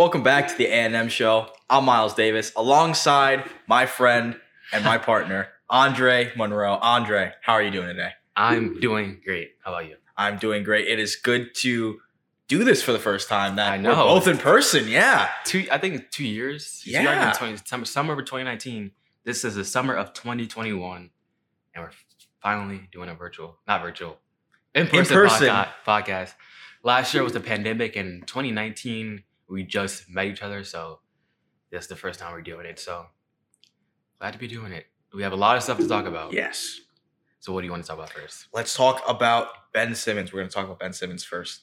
Welcome back to the A&M show. I'm Myles Davis alongside my friend and my partner, Andre Monroe. Andre, how are you doing today? I'm doing great. How about you? I'm doing great. It is good to do this for the first time. That I we're know. both in person. Yeah. Two, I think two years. Yeah. started in 20, summer, of 2019. This is the summer of 2021, and we're finally doing a virtual, not virtual, in person, person. podca- podcast. Last year was the pandemic, and 2019 we just met each other, so this is the first time we're doing it. So glad to be doing it. We have a lot of stuff to talk about. Yes. So what do you want to talk about first? Let's talk about Ben Simmons. We're going to talk about Ben Simmons first.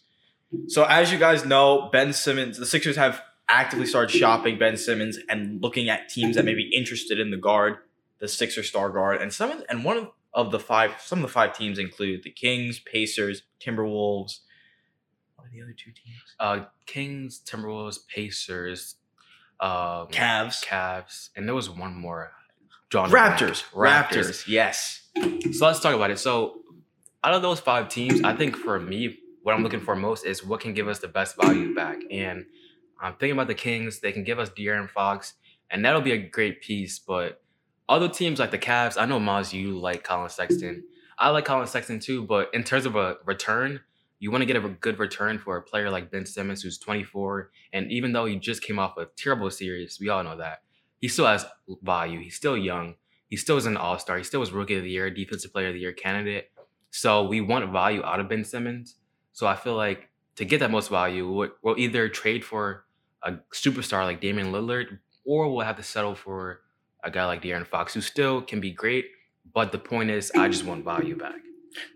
So, as you guys know, Ben Simmons, the Sixers have actively started shopping Ben Simmons and looking at teams that may be interested in the guard, the Sixer star guard, and some of, and one of, of the five, some of the five teams include the Kings, Pacers, Timberwolves. Are the other two teams? Uh, Kings, Timberwolves, Pacers, um, Cavs, Cavs, and there was one more. John Raptors, Raptors. Yes. So let's talk about it. So out of those five teams, I think for me, what I'm looking for most is what can give us the best value back. And I'm thinking about the Kings. They can give us De'Aaron Fox, and that'll be a great piece. But other teams like the Cavs, I know Myles, you like Collin Sexton. I like Collin Sexton too, but in terms of a return, you want to get a good return for a player like Ben Simmons, who's 24. And even though he just came off a terrible series, we all know that, he still has value. He's still young. He still is an all star. He still was rookie of the year, defensive player of the year candidate. So we want value out of Ben Simmons. So I feel like to get that most value, we'll, we'll either trade for a superstar like Damian Lillard, or we'll have to settle for a guy like De'Aaron Fox, who still can be great. But the point is, I just want value back.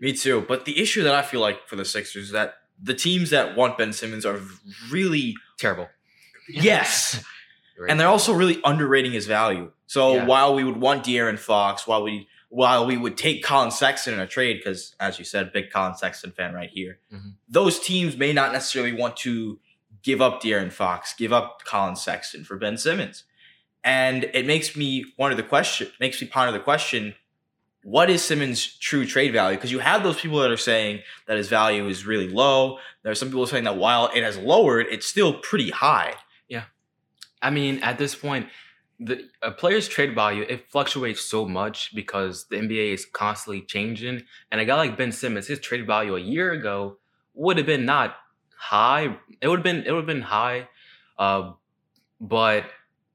Me too. But the issue that I feel like for the Sixers is that the teams that want Ben Simmons are really Terrible. yes. and they're also really underrating his value. So Yeah. while we would want De'Aaron Fox, while we while we would take Collin Sexton in a trade, because as you said, big Collin Sexton fan right here, Mhm. those teams may not necessarily want to give up De'Aaron Fox, give up Collin Sexton for Ben Simmons. And it makes me wonder the question, makes me ponder the question, what is Simmons' true trade value? Because you have those people that are saying that his value is really low. There are some people saying that while it has lowered, it's still pretty high. Yeah, I mean, at this point, the a player's trade value it fluctuates so much because the NBA is constantly changing. And a guy like Ben Simmons, his trade value a year ago would have been not high. It would have been it would have been high, uh, but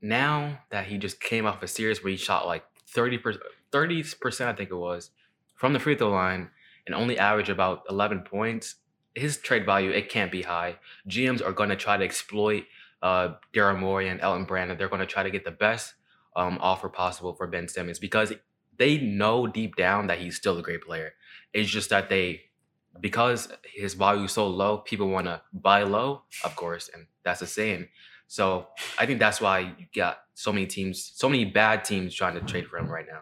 now that he just came off a series where he shot like thirty percent, thirty percent, I think it was, from the free throw line, and only average about eleven points. His trade value it can't be high. GMs are going to try to exploit uh, Daryl Morey and Elton Brandon. They're going to try to get the best um, offer possible for Ben Simmons because they know deep down that he's still a great player. It's just that they, because his value is so low, people want to buy low, of course, and that's the same. So I think that's why you got so many teams, so many bad teams trying to trade for him right now.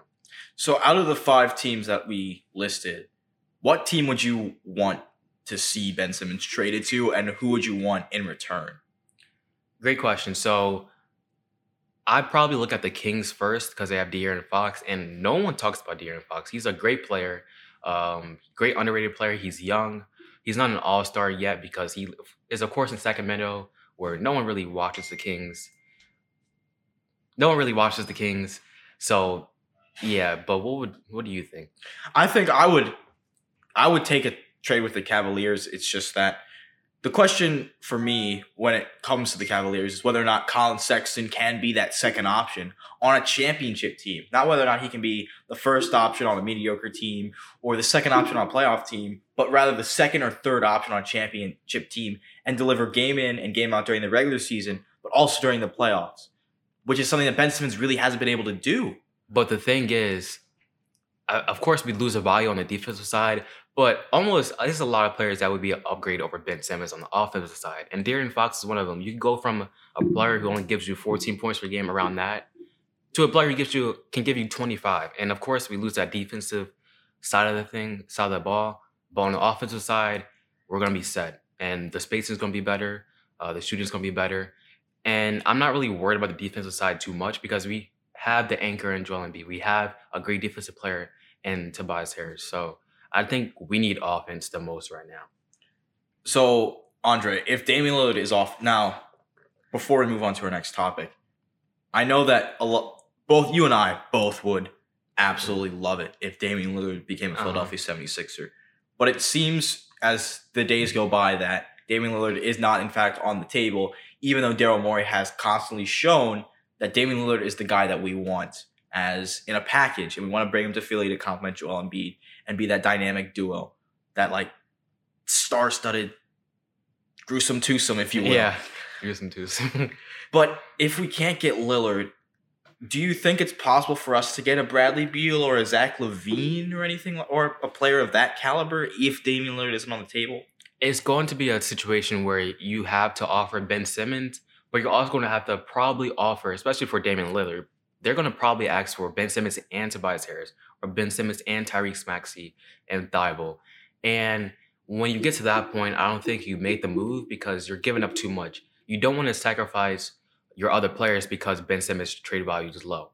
So, out of the five teams that we listed, what team would you want to see Ben Simmons traded to, and who would you want in return? Great question. So I'd probably look at the Kings first because they have De'Aaron Fox, and no one talks about De'Aaron Fox. He's a great player, um, great underrated player. He's young. He's not an all star yet because he is, of course, in Sacramento, where no one really watches the Kings. No one really watches the Kings. So, yeah. But what would what do you think? I think I would, I would take a trade with the Cavaliers. It's just that the question for me when it comes to the Cavaliers is whether or not Collin Sexton can be that second option on a championship team, not whether or not he can be the first option on a mediocre team or the second option on a playoff team, but rather the second or third option on a championship team and deliver game in and game out during the regular season, but also during the playoffs, which is something that Ben Simmons really hasn't been able to do. But the thing is, uh, of course, we lose a value on the defensive side, but almost there's a lot of players that would be an upgrade over Ben Simmons on the offensive side, and De'Aaron Fox is one of them. You can go from a player who only gives you 14 points per game around that to a player who gives you can give you 25. And of course, we lose that defensive side of the thing, side of the ball. But on the offensive side, we're gonna be set, and the spacing is gonna be better. Uh, the shooting is gonna be better, and I'm not really worried about the defensive side too much because we have the anchor in Joel Embiid. We have a great defensive player in Tobias Harris. So I think we need offense the most right now. So, Andre, if Damian Lillard is off now, before we move on to our next topic, I know that a lot, both you and I both would absolutely love it if Damian Lillard became a Uh-huh. Philadelphia 76er. But it seems as the days go by that Damian Lillard is not, in fact, on the table, even though Daryl Morey has constantly shown that Damian Lillard is the guy that we want as in a package, and we want to bring him to Philly to complement Joel Embiid and be that dynamic duo, that like star-studded, gruesome twosome, if you will. Yeah, here's some twos. But if we can't get Lillard, do you think it's possible for us to get a Bradley Beal or a Zach LaVine or anything, or a player of that caliber if Damian Lillard isn't on the table? it's going to be a situation where you have to offer Ben Simmons, but you're also going to have to probably offer, especially for Damian Lillard, they're going to probably ask for Ben Simmons and Tobias Harris, or Ben Simmons and Tyrese Maxey and Thybulle. And when you get to that point, I don't think you make the move because you're giving up too much. You don't want to sacrifice your other players because Ben Simmons' trade value is low.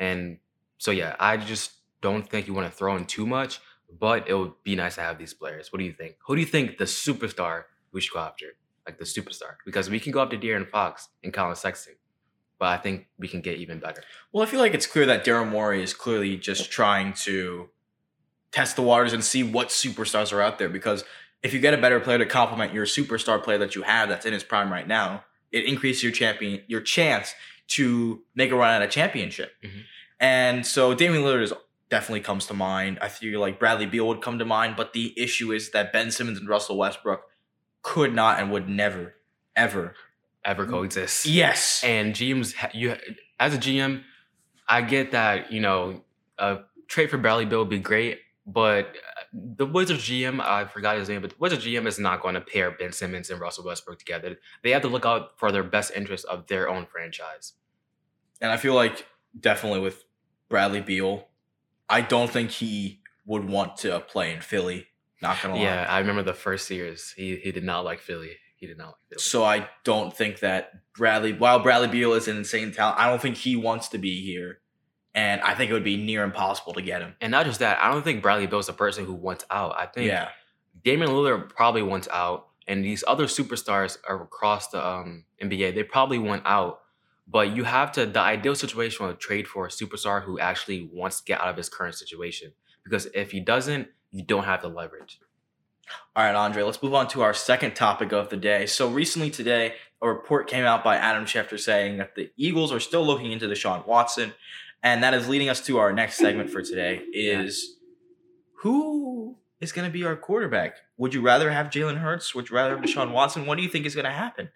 And so, yeah, I just don't think you want to throw in too much but it would be nice to have these players. What do you think? Who do you think the superstar we should go after? Like the superstar? Because we can go after De'Aaron Fox and Collin Sexton, but I think we can get even better. Well, I feel like it's clear that Daryl Morey is clearly just trying to test the waters and see what superstars are out there. Because if you get a better player to complement your superstar player that you have that's in his prime right now, it increases your champion your chance to make a run at a championship. Mhm. And so Damian Lillard is definitely comes to mind. I feel like Bradley Beal would come to mind, but the issue is that Ben Simmons and Russell Westbrook could not and would never, ever. Ever coexist. Yes. And GMs, you as a GM, I get that you know a trade for Bradley Beal would be great, but uh, the Wizards GM, I forgot his name, but the Wizards GM is not going to pair Ben Simmons and Russell Westbrook together. They have to look out for their best interest of their own franchise. And I feel like definitely with Bradley Beal, I don't think he would want to play in Philly. Not gonna lie. Yeah, I remember the first years. He he did not like Philly. He did not like Philly. So I don't think that Bradley, while Bradley Beal is an insane talent, I don't think he wants to be here. And I think it would be near impossible to get him. And not just that, I don't think Bradley Beal is a person who wants out. I think Yeah. Damian Lillard probably wants out, and these other superstars are across the um, NBA. They probably want out, but you have to. The ideal situation would trade for a superstar who actually wants to get out of his current situation. Because if he doesn't, you don't have the leverage. All right, Andre, let's move on to our second topic of the day. So recently today, a report came out by Adam Schefter saying that the Eagles are still looking into Deshaun Watson. And that is leading us to our next segment for today is who is going to be our quarterback? Would you rather have Jalen Hurts? Would you rather have Deshaun Watson? What do you think is going to happen?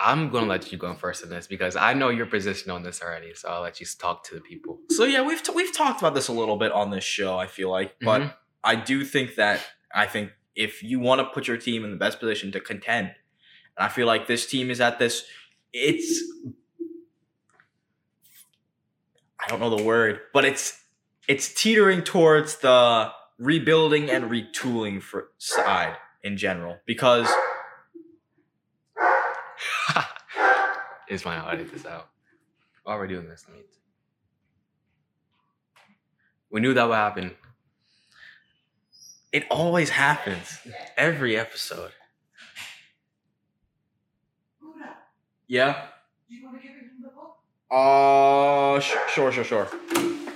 I'm gonna let you go first in this because I know your position on this already. So I'll let you talk to the people. So yeah, we've t- we've talked about this a little bit on this show. I feel like, but Mhm. I do think that I think if you want to put your team in the best position to contend, and I feel like this team is at this, it's I don't know the word, but it's it's teetering towards the rebuilding and retooling for side in general because is my I'll edit this out. While we're doing this, let me. We knew that would happen. It always happens every episode. Yeah. Do you want to give him the book? Uh, sh- sure, sure, sure. Sure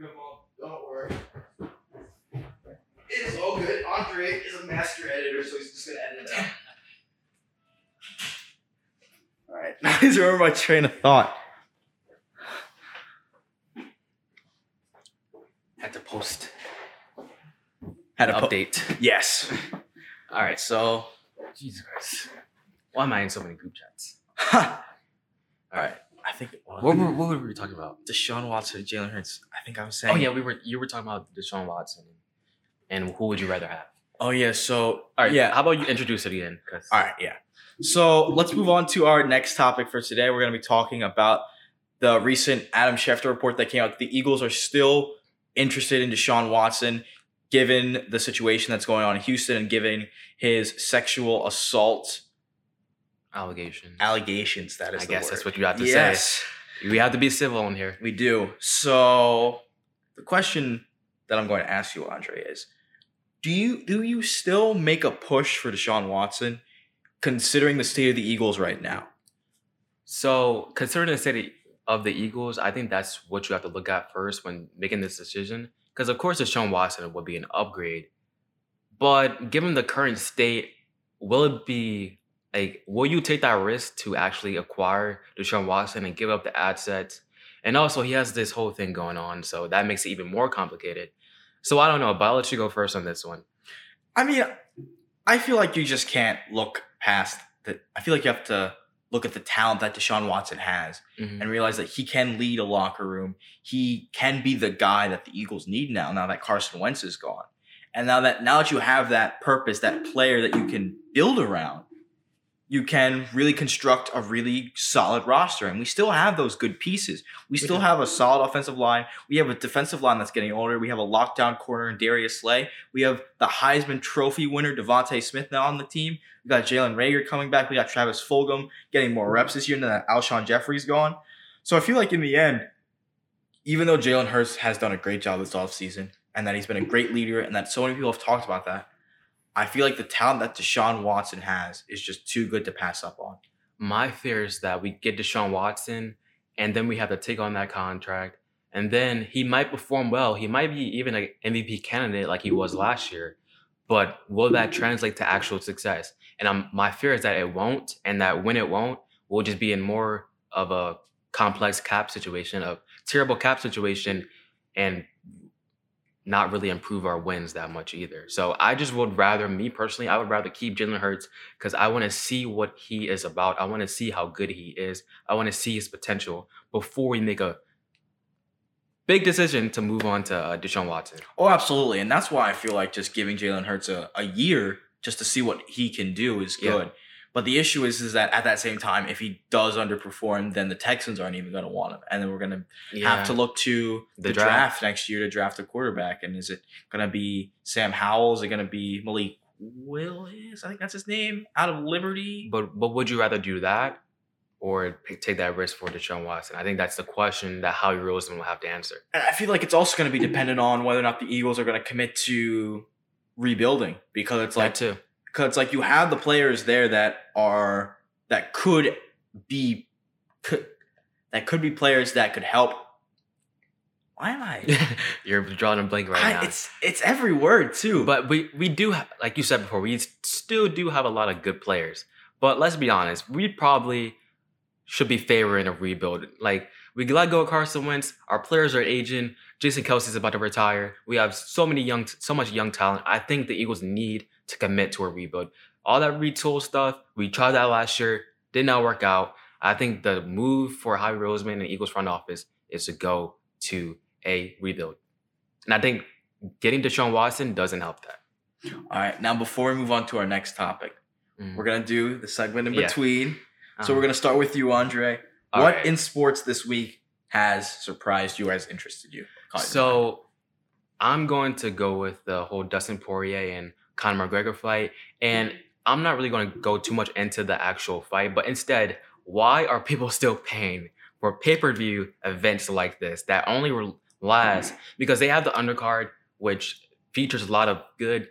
them up. Don't worry. It is all good. Andre is a master editor, so he's just gonna edit it out. Alright, now I just remember my train of thought. Had to post. Had to update. Po- yes. Alright, so Jesus Christ. Why am I in so many group chats? Alright right. I think What were, what were we talking about? Deshaun Watson, Jalen Hurts. I think I was oh, saying. Oh yeah, we were. You were talking about Deshaun Watson, and who would you rather have? Oh yeah. So All right. Yeah. How about you introduce it again? 'Cause- All right, yeah. So let's move on to our next topic for today. We're going to be talking about the recent Adam Schefter report that came out. The Eagles are still interested in Deshaun Watson, given the situation that's going on in Houston and given his sexual assault Allegation. allegations. That is, I guess word. that's what you have to yes, say. We have to be civil in here. we do. So the question that I'm going to ask you, Andre, is: Do you do you still make a push for Deshaun Watson, considering the state of the Eagles right now? So, considering the state of the Eagles, I think that's what you have to look at first when making this decision. Because of course, Deshaun Watson would be an upgrade, but given the current state, will it be like will you take that risk to actually acquire Deshaun Watson and give up the assets? And also, he has this whole thing going on, so that makes it even more complicated. So I don't know, but I'll let you go first on this one. I mean, I feel like you just can't look past that. I feel like you have to look at the talent that Deshaun Watson has Mhm. and realize that he can lead a locker room. He can be the guy that the Eagles need now. Now that Carson Wentz is gone, and now that now that you have that purpose, that player that you can build around, you can really construct a really solid roster. And we still have those good pieces. We still have a solid offensive line. We have a defensive line that's getting older. We have a lockdown corner in Darius Slay. We have the Heisman Trophy winner DeVonta Smith now on the team. We got Jalen Reagor coming back. We got Travis Fulgham getting more reps this year. And then Alshon Jeffery's gone. So I feel like in the end, even though Jalen Hurts has done a great job this offseason and that he's been a great leader and that so many people have talked about that, I feel like the talent that Deshaun Watson has is just too good to pass up on. My fear is that we get Deshaun Watson and then we have to take on that contract. And then he might perform well. He might be even an MVP candidate like he was last year. But will that translate to actual success? And I'm, my fear is that it won't. And that when it won't, we'll just be in more of a complex cap situation, a terrible cap situation, and not really improve our wins that much either. So I just would rather, me personally, I would rather keep Jalen Hurts because I want to see what he is about. I want to see how good he is. I want to see his potential before we make a big decision to move on to uh, Deshaun Watson. Oh, absolutely. And that's why I feel like just giving Jalen Hurts a, a year just to see what he can do is Yeah. But the issue is, is that at that same time, if he does underperform, then the Texans aren't even going to want him, and then we're going to have to look to the, The draft. draft. next year to draft a quarterback. And is it going to be Sam Howell? Is it going to be Malik Willis? I think that's his name. Out of Liberty. But but would you rather do that or take that risk for Deshaun Watson? I think that's the question that Howie Roseman will have to answer. And I feel like it's also going to be dependent on whether or not the Eagles are going to commit to rebuilding because it's like too. Because like you have the players there that are that could be could that could be players that could help. Why am I? You're drawing a blank right I- now. it's it's every word too. But we we do ha- like you said before, we still do have a lot of good players. But let's be honest, we probably should be favoring a rebuild. Like we let go of Carson Wentz, our players are aging. Jason Kelce's about to retire. We have so many young, so much young talent. I think the Eagles need to commit to a rebuild. All that retool stuff, we tried that last year, did not work out. I think the move for Howie Roseman and Eagles front office is to go to a rebuild. And I think getting Deshaun Watson doesn't help that. All right, now before we move on to our next topic, Mhm. we're gonna do the segment in Yeah. between. So Um, we're gonna start with you, Andre. all what right. in sports this week has surprised you, or has interested you? Caught your eye? So I'm going to go with the whole Dustin Poirier and Conor McGregor fight, and I'm not really going to go too much into the actual fight, but instead, why are people still paying for pay-per-view events like this that only last because they have the undercard, which features a lot of good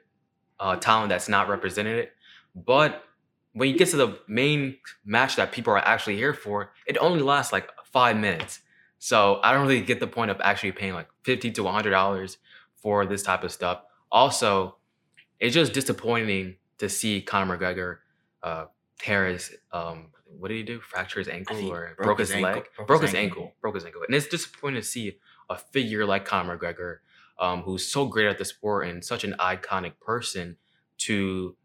uh, talent that's not represented, but when you get to the main match that people are actually here for, it only lasts like five minutes. So I don't really get the point of actually paying like fifty to one hundred dollars for this type of stuff. Also, it's just disappointing to see Conor McGregor uh, tear his um what did he do? Fracture his ankle or broke broke, his his, leg? broke Broke, his his ankle. ankle. Broke his ankle. And it's disappointing to see a figure like Conor McGregor, um, who's so great at the sport and such an iconic person, to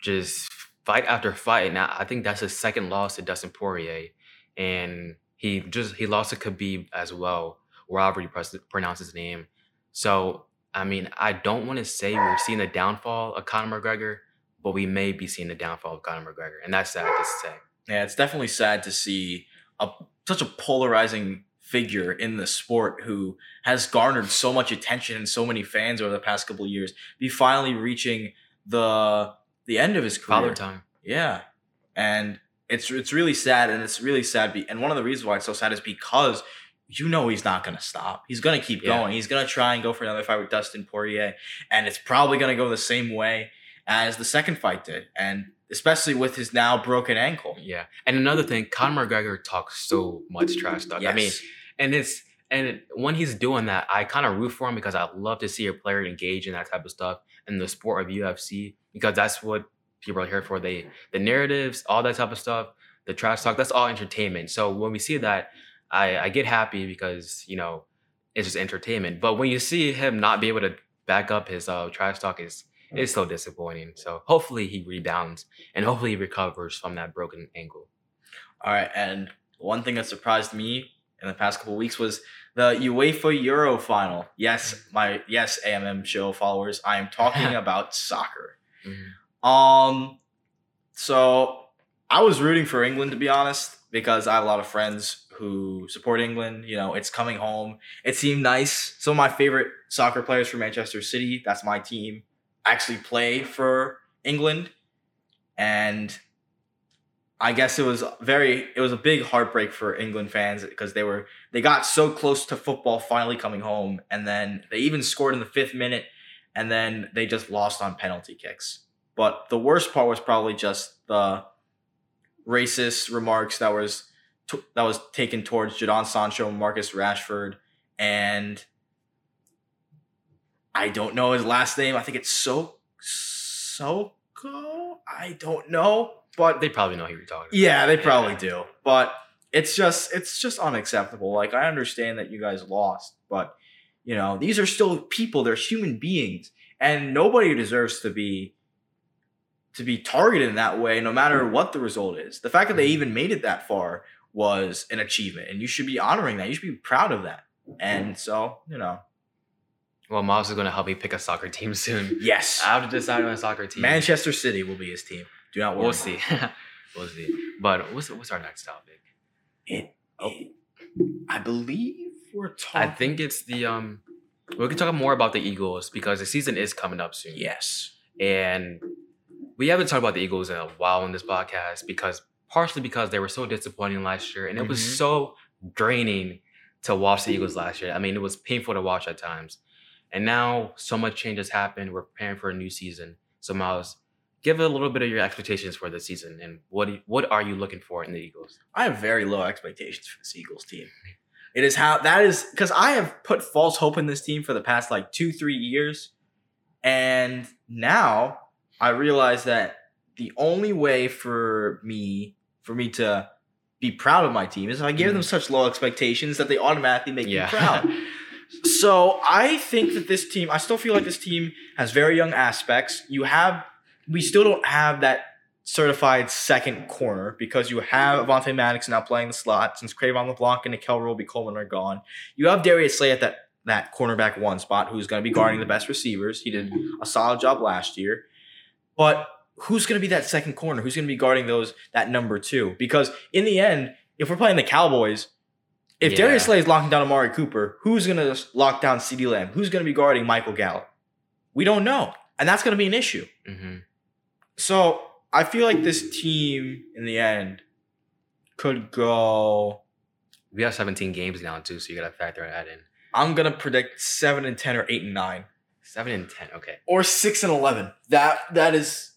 just fight after fight. And I I think that's his second loss to Dustin Poirier, and he just he lost to Khabib as well, or however you pronounce his name. So I mean, I don't want to say we're seeing the downfall of Conor McGregor, but we may be seeing the downfall of Conor McGregor, and that's sad to say. Yeah, it's definitely sad to see a such a polarizing figure in the sport who has garnered so much attention and so many fans over the past couple of years be finally reaching the the end of his career. Father time. Yeah, and it's it's really sad, and it's really sad. Be, and one of the reasons why it's so sad is because you know he's not gonna stop. He's gonna keep Yeah. going. He's gonna try and go for another fight with Dustin Poirier, and it's probably gonna go the same way as the second fight did, and especially with his now broken ankle. Yeah, and another thing, Conor McGregor talks so much trash talk. I mean, and it's and when he's doing that, I kind of root for him because I love to see a player engage in that type of stuff in the sport of UFC because that's what people are here for. They the narratives, all that type of stuff, the trash talk. That's all entertainment. So when we see that, I, I get happy because you know it's just entertainment. But when you see him not be able to back up his uh, trash talk, is it's so disappointing. So hopefully he rebounds and hopefully he recovers from that broken ankle. All right, and one thing that surprised me in the past couple of weeks was the UEFA Euro final. Yes, my yes AMM show followers, I am talking about soccer. Um, so I was rooting for England to be honest because I have a lot of friends who support England. You know, it's coming home. It seemed nice. Some of my favorite soccer players from Manchester City, that's my team, actually play for England, and I guess it was very it was a big heartbreak for England fans because they were they got so close to football finally coming home and then they even scored in the 5th minute and then they just lost on penalty kicks. But the worst part was probably just the racist remarks that was t- that was taken towards Jadon Sancho, and Marcus Rashford, and I don't know his last name. I think it's so Soko. I don't know, but They probably know who you're talking about. yeah, they probably Yeah. do. But it's just it's just unacceptable. Like I understand that you guys lost, but you know, these are still people, they're human beings. And nobody deserves to be to be targeted in that way, no matter mm. what the result is. The fact that they mm. even made it that far was an achievement, and you should be honoring that. You should be proud of that. And mm. so, you know, Well, Myles is going to help me pick a soccer team soon. yes, I have to decide on a soccer team. Manchester City will be his team. Do not worry. We'll see. we'll see. But what's what's our next topic? It, Oh. I believe we're talking. I think it's the um. We can talk more about the Eagles because the season is coming up soon. yes. and we haven't talked about the Eagles in a while on this podcast because partially because they were so disappointing last year, and it was Mhm. so draining to watch the Eagles last year. I mean, it was painful to watch at times, and now so much change has happened. We're preparing for a new season. So Myles, give a little bit of your expectations for the season, and what you- what are you looking for in the Eagles? I have very low expectations for this Eagles team. It is how that is because I have put false hope in this team for the past like two, three years. And now I realized that the only way for me for me to be proud of my team is if I give them mm. such low expectations that they automatically make me proud. So I think that this team, I still feel like this team has very young aspects. You have, we still don't have that certified second corner because you have Avonte Maddox now playing the slot since Cre'Von LeBlanc and Nickell Robey-Coleman are gone. You have Darius Slay at that that cornerback one spot who's going to be guarding the best receivers. He did a solid job last year, but who's going to be that second corner? Who's going to be guarding those that number two? Because in the end, if we're playing the Cowboys, if Yeah. Darius Slay is locking down Amari Cooper, who's going to lock down CeeDee Lamb? Who's going to be guarding Michael Gallup? We don't know, and that's going to be an issue. hmm So I feel like this team in the end could go. We have 17 games now too, so you gotta factor that in. I'm gonna predict seven and ten or eight and nine Seven and ten. Okay. or six and eleven. That that is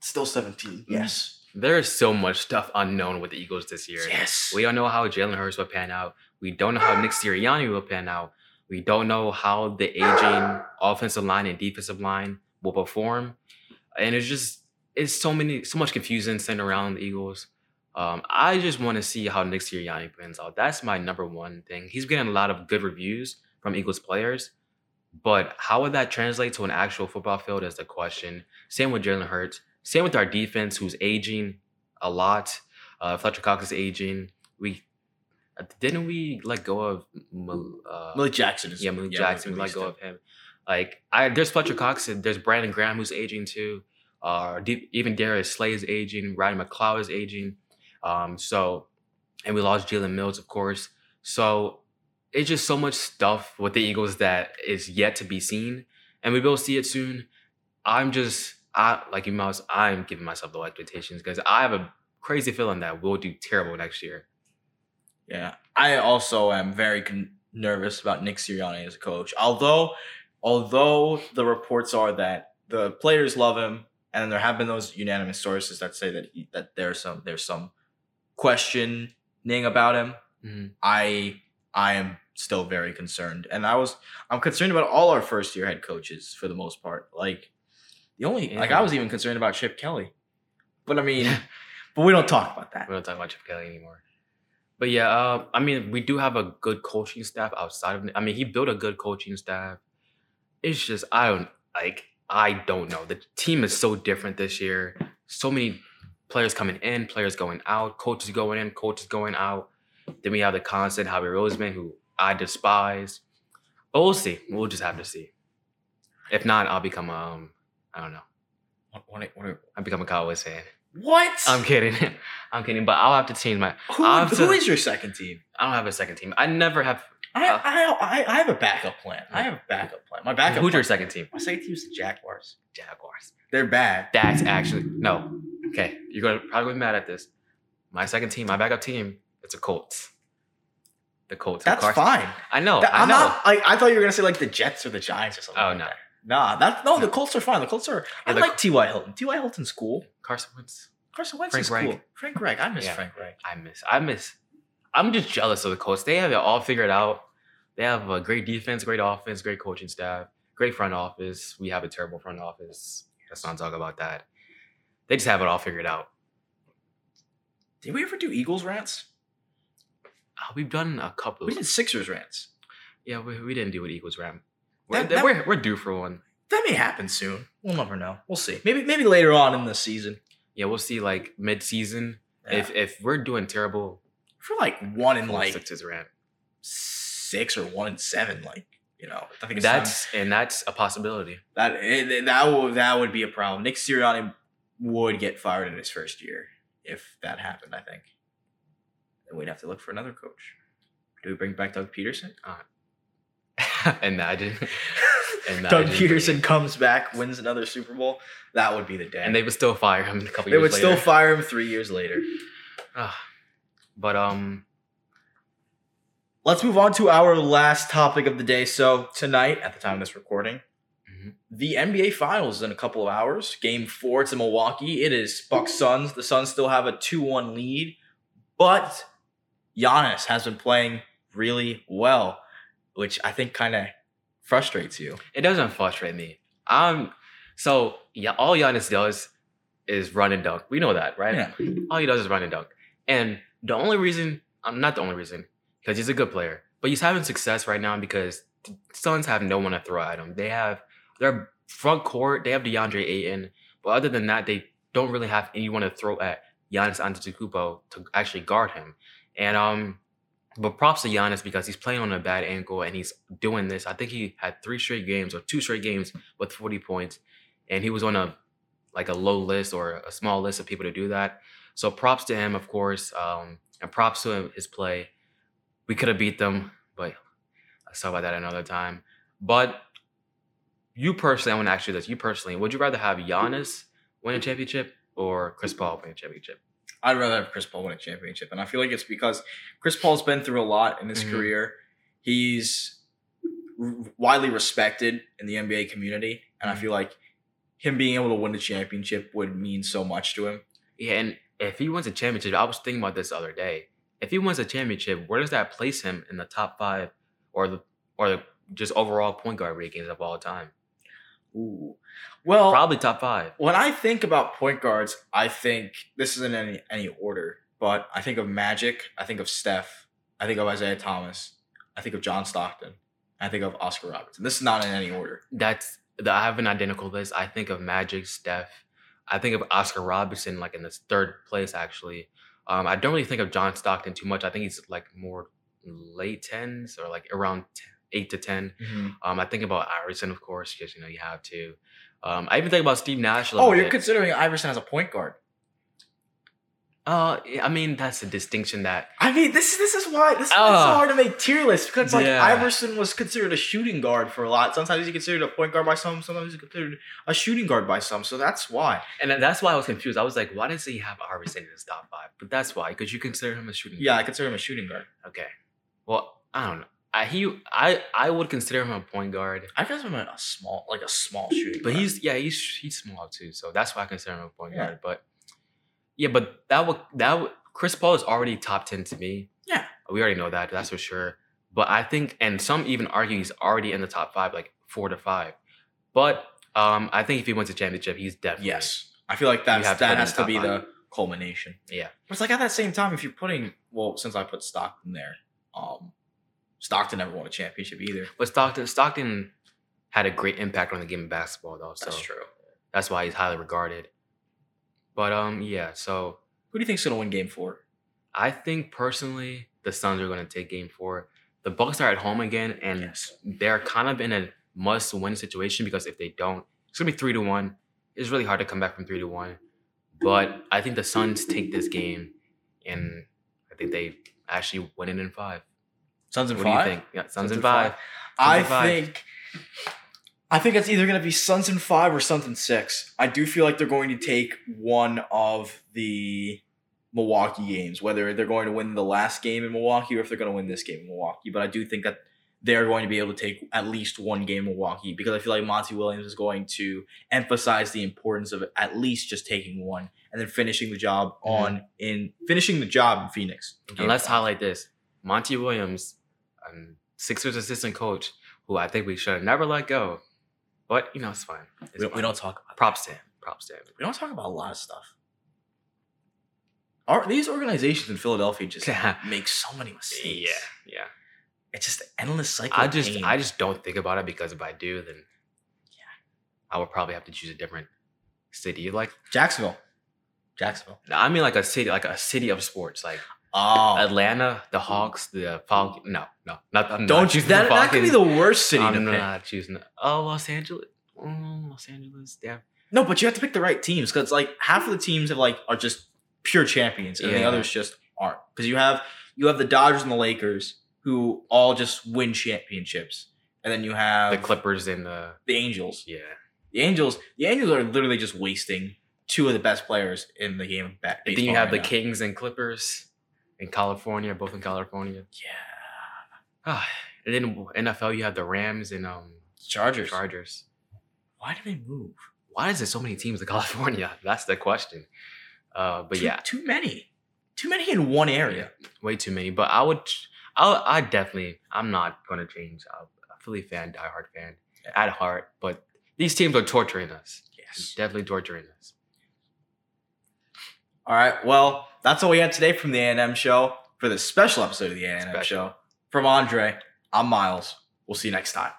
still seventeen. Yes. There is so much stuff unknown with the Eagles this year. Yes. We don't know how Jalen Hurts will pan out. We don't know how Nick Sirianni will pan out. We don't know how the aging offensive line and defensive line will perform. And it's just it's so many, so much confusion centered around the Eagles. Um, I just want to see how Nick Sirianni pans out. That's my number one thing. He's getting a lot of good reviews from Eagles players, but how would that translate to an actual football field is the question. Same with Jalen Hurts. Same with our defense, who's aging a lot. Uh, Fletcher Cox is aging. We uh, didn't we let go of Mal- uh, Malik Jackson yeah, Malik Jackson. We let go of him. Like I, there's Fletcher Cox and there's Brandon Graham who's aging too. Uh, even Darius Slay is aging. Ryan McLeod is aging. Um, so, and we lost Jalen Mills, of course. So it's just so much stuff with the Eagles that is yet to be seen, and we will see it soon. I'm just, I like you, Mouse. I'm giving myself low expectations because I have a crazy feeling that we'll do terrible next year. Yeah, I also am very con- nervous about Nick Sirianni as a coach. Although, although the reports are that the players love him, and there have been those unanimous sources that say that he, that there's some there's some questioning about him. Mhm. I I am still very concerned, and I was I'm concerned about all our first year head coaches for the most part. Like the only like I was even concerned about Chip Kelly, but I mean, but we don't talk about that. We don't talk about Chip Kelly anymore. But yeah, uh, I mean, we do have a good coaching staff outside of. I mean, he built a good coaching staff. It's just I don't like. I don't know. The team is so different this year. So many players coming in, players going out, coaches going in, coaches going out. Then we have the constant Javier Roseman, who I despise. But we'll see. We'll just have to see. If not, I'll become um. I don't know. What, what, what, I'll become a Cowboys fan. what? I'm kidding. I'm kidding. But I'll have to change my. who, who to- is your second team? I don't have a second team. I never have. I, Uh, I, I, I have a backup plan. I have a backup plan. My backup. Who's your second team? my second team is the Jaguars. Jaguars. They're bad. That's actually no. Okay, you're gonna probably be mad at this. My second team, my backup team, it's a Colts. The Colts. That's Carson- fine. I know. That- I I'm know. not. Like, I thought you were gonna say like the Jets or the Giants or something. Oh, like no. that. Nah, that's no. The Colts are fine. The Colts are. I the- like T.Y. Hilton. T.Y. Hilton's cool. Carson Wentz. Carson Wentz Frank is Reich. cool. Frank Reich. I miss Yeah. Frank Reich. I miss. I miss. I'm just jealous of the Colts. They have it all figured out. They have a great defense, great offense, great coaching staff, great front office. We have a terrible front office. Let's not talk about that. They just have it all figured out. Did we ever do Eagles rants? Uh, we've done a couple. We did Sixers rants. Yeah, we, we didn't do an Eagles rant. We're, That- that- we're, we're due for one. That may happen soon. We'll never know. We'll see. Maybe maybe later on in the season. Yeah, we'll see like mid season. Yeah. If if we're doing terrible, if we're like one in like the Ram. six or one in seven, like you know, I think it's time- That's and that's a possibility. that it, that would that would be a problem. Nick Sirianni would get fired in his first year if that happened. I think. Then we'd have to look for another coach. Do we bring back Doug Pederson? Imagine. Imagine. Doug Pederson comes back, wins another Super Bowl. That would be the day. and they would still fire him a couple they years would later. still fire him three years later. Ah. but um, Let's move on to our last topic of the day. So tonight, at the time of this recording, Mhm. the NBA Finals is in a couple of hours. Game four, it's in Milwaukee. It is Bucks Suns. The Suns still have a two-one lead, but Giannis has been playing really well, which I think kind of frustrates you. it doesn't frustrate me. Um, so yeah, all Giannis does is run and dunk. We know that, right? Yeah. All he does is run and dunk. And the only reason, I'm not the only reason, because he's a good player, but he's having success right now because the Suns have no one to throw at him. They have their front court, they have DeAndre Ayton, but other than that, they don't really have anyone to throw at Giannis Antetokounmpo to actually guard him. And um, but props to Giannis because he's playing on a bad ankle and he's doing this. I think he had three straight games or two straight games with 40 points, and he was on a like a low list or a small list of people to do that. So props to him, of course, um, and props to his play. We could have beat them, but I'll talk about that another time. But you personally, I want to ask you this: You personally, would you rather have Giannis win a championship or Chris Paul win a championship? I'd rather have Chris Paul win a championship. And I feel like it's because Chris Paul's been through a lot in his Mhm. career. He's r- widely respected in the NBA community. And I Mhm. feel like him being able to win a championship would mean so much to him. Yeah, and if he wins a championship, I was thinking about this the other day. If he wins a championship, where does that place him in the top five or the or the just overall point guard rankings of all time? Ooh. Well, Probably top five. when I think about point guards, I think this isn't any any order, but I think of Magic, I think of Steph, I think of Isiah Thomas, I think of John Stockton, I think of Oscar Robertson. This is not in any order. That's the, I have an identical list. I think of Magic, Steph. I think of Oscar Robertson like in this third place actually. Um, I don't really think of John Stockton too much. I think he's like more late tens or like around t- eight to ten. Um, I think about Iverson, of course, because you know you have to. Um, I even think about Steve Nash. Oh, you're bit. considering Iverson as a point guard. Uh, I mean that's a distinction that I mean, this this is why this, this is Oh. hard to make tier lists because like Yeah. Iverson was considered a shooting guard for a lot. Sometimes he's considered a point guard by some. Sometimes he's considered a shooting guard by some. So that's why. And that's why I was confused. I was like, why does he have Iverson in his top five? But that's why, because you consider him a shooting. Yeah, I consider him a shooting guard. Okay. Well, I don't know. I, he, I, I would consider him a point guard, I guess I'm a small, like a small shooting. but guard. he's yeah, he's he's small too. So that's why I consider him a point Yeah. guard. But yeah, but that would that would Chris Paul is already top ten to me. Yeah. we already know that. That's for sure. But I think, and some even argue he's already in the top five, like four to five. But um, I think if he wins a championship, he's definitely yes. I feel like that's have to put him that has to be five. the culmination. Yeah. But it's like at that same time, if you're putting well, since I put Stockton there, um, Stockton never won a championship either. But Stockton, Stockton had a great impact on the game of basketball, though. So That's true. that's why he's highly regarded. But um, yeah. So Who do you think's gonna win Game Four? I think personally, the Suns are going to take Game Four. The Bucks are at home again, and Yes. they're kind of in a must-win situation because if they don't, it's gonna be three to one. It's really hard to come back from three to one. But I think the Suns take this game, and I think they actually win it in five. Suns and What do five. you think? Yeah, Suns, Suns in in five. I five. think. I think it's either going to be Suns in five or Suns in six. I do feel like they're going to take one of the Milwaukee games, whether they're going to win the last game in Milwaukee or if they're going to win this game in Milwaukee. But I do think that they're going to be able to take at least one game in Milwaukee because I feel like Monty Williams is going to emphasize the importance of at least just taking one and then finishing the job mm-hmm. on in finishing the job in Phoenix. in And let's five. highlight this: Monty Williams, um, Sixers assistant coach, who I think we should have never let go. But you know, it's fine. It's We don't, we don't talk about Props to him. Props to him. we don't talk about a lot of stuff. Are these organizations in Philadelphia just make so many mistakes? Yeah, yeah. it's just an endless cycle. I just, pain. I just don't think about it because if I do, then yeah, I would probably have to choose a different city. Like, Jacksonville, Jacksonville. I mean, like a city, like a city of sports, like Oh, Atlanta, the Hawks, the Falcons. No, no, not. I'm don't you? That, that could be the worst city I'm to pick. not choosing. Oh, Los Angeles. Oh, Los Angeles. Damn. No, but you have to pick the right teams because like half of the teams have like are just pure champions, and the others just aren't. Because you have you have the Dodgers and the Lakers who all just win championships, and then you have The Clippers and the the Angels. yeah. The Angels, the Angels are literally just wasting two of the best players in the game of ba- baseball. then you have right the now. Kings and Clippers in California, both in California. Yeah, Ah, and then NFL, you have the Rams and um Chargers. Chargers. Why do they move? Why is there so many teams in California? That's the question. Uh, but too, yeah, too many, too many in one area. way too many. But I would, I'll, I definitely, I'm not gonna change. I'm a Philly fan, diehard fan at heart. But these teams are torturing us. Yes. Definitely torturing us. All right. Well, that's all we had today from the A&M show for this special episode of the A&M Special. show. From Andre, I'm Myles. We'll see you next time.